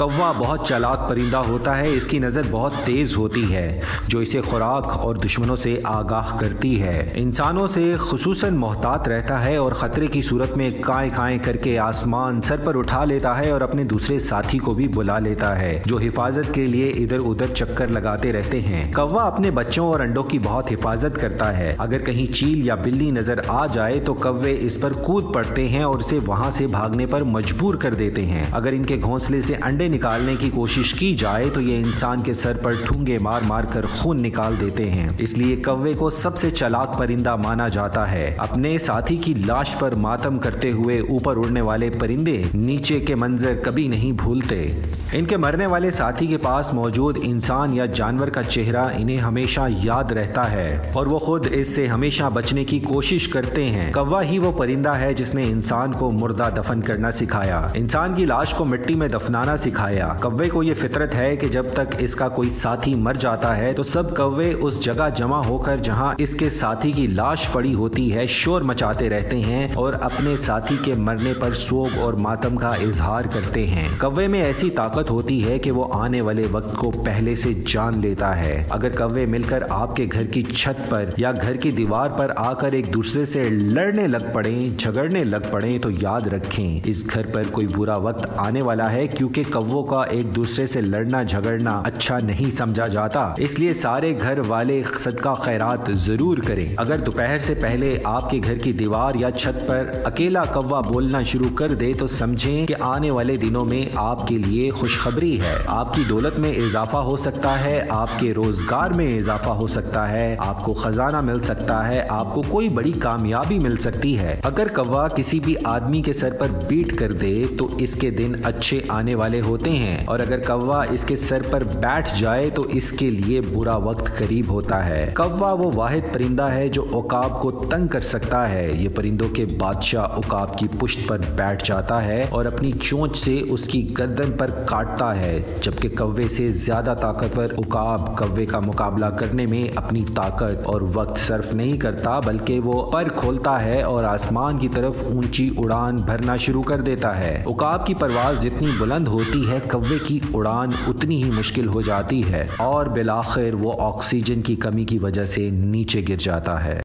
کوا بہت چالاک پرندہ ہوتا ہے، اس کی نظر بہت تیز ہوتی ہے، جو اسے خوراک اور دشمنوں سے آگاہ کرتی ہے۔ انسانوں سے خصوصاً محتاط رہتا ہے اور خطرے کی صورت میں کائیں کائیں کر کے آسمان سر پر اٹھا لیتا ہے اور اپنے دوسرے ساتھی کو بھی بلا لیتا ہے، جو حفاظت کے لیے ادھر ادھر چکر لگاتے رہتے ہیں۔ کوا اپنے بچوں اور انڈوں کی بہت حفاظت کرتا ہے۔ اگر کہیں چیل یا بلی نظر آ جائے تو کوے اس پر کود پڑتے ہیں اور اسے وہاں سے بھاگنے پر مجبور کر دیتے ہیں۔ اگر ان کے گھونسلے سے انڈے نکالنے کی کوشش کی جائے تو یہ انسان کے سر پر ٹھونگے مار مار کر خون نکال دیتے ہیں۔ اس لیے کوے کو سب سے چلاک پرندہ مانا جاتا ہے۔ اپنے ساتھی کی لاش پر ماتم کرتے ہوئے اوپر اڑنے والے پرندے نیچے کے منظر کبھی نہیں بھولتے۔ ان کے مرنے والے ساتھی کے پاس موجود انسان یا جانور کا چہرہ انہیں ہمیشہ یاد رہتا ہے اور وہ خود اس سے ہمیشہ بچنے کی کوشش کرتے ہیں۔ کوا ہی وہ پرندہ ہے جس نے انسان کو مردہ دفن کرنا سکھایا۔ انسان کی لاش کو مٹی میں دفنانا سکھایا۔ کوے کو یہ فطرت ہے کہ جب تک اس کا کوئی ساتھی مر جاتا ہے تو سب کوے اس جگہ جمع ہو کر جہاں اس کے ساتھی کی لاش پڑی ہوتی ہے، شور مچاتے رہتے ہیں اور اپنے ساتھی کے مرنے پر سوگ اور ماتم کا اظہار کرتے ہیں۔ کوے میں ایسی طاقت ہوتی ہے کہ وہ آنے والے وقت کو پہلے سے جان لیتا ہے۔ اگر کوے مل کر آپ کے گھر کی چھت پر یا گھر کی دیوار پر آ کر ایک دوسرے سے لڑنے لگ پڑیں، جھگڑنے لگ پڑیں تو یاد رکھیں، اس گھر پر کوئی برا وقت آنے والا ہے کیونکہ کووں کا ایک دوسرے سے لڑنا جھگڑنا اچھا نہیں سمجھا جاتا۔ اس لیے سارے گھر والے صدقہ خیرات ضرور کریں۔ اگر دوپہر سے پہلے آپ کے گھر کی دیوار یا چھت پر اکیلا کوا بولنا شروع کر دے تو سمجھیں کہ آنے والے دنوں میں آپ کے لیے خوشخبری ہے۔ آپ کی دولت میں اضافہ ہو سکتا ہے، آپ کے روزگار میں اضافہ ہو سکتا ہے، آپ کو خزانہ مل سکتا ہے، آپ کو کوئی بڑی کامیابی مل سکتی ہے۔ اگر کوا کسی بھی آدمی کے سر پر بیٹ کر دے تو اس کے دن اچھے آنے والے ہوتے ہیں۔ اور اگر کوا اس کے سر پر بیٹھ جائے تو اس کے لیے برا وقت قریب ہوتا ہے۔ کوا وہ واحد پرندہ ہے جو اوکاب کو تنگ کر سکتا ہے۔ یہ پرندوں کے بادشاہ اوکاب کی پشت پر بیٹھ جاتا ہے اور اپنی چونچ سے اس کی گردن پر کاٹتا ہے، جبکہ کوے سے زیادہ طاقتور اوکاب کوے کا مقابلہ کرنے میں اپنی طاقت اور وقت صرف نہیں کرتا، بلکہ وہ پر کھولتا ہے اور آسمان کی طرف اونچی اڑان بھرنا شروع کر دیتا ہے۔ اکاب کی پرواز جتنی بلند ہوتی ہے، کوے کی اڑان اتنی ہی مشکل ہو جاتی ہے اور بلاخر وہ آکسیجن کی کمی کی وجہ سے نیچے گر جاتا ہے۔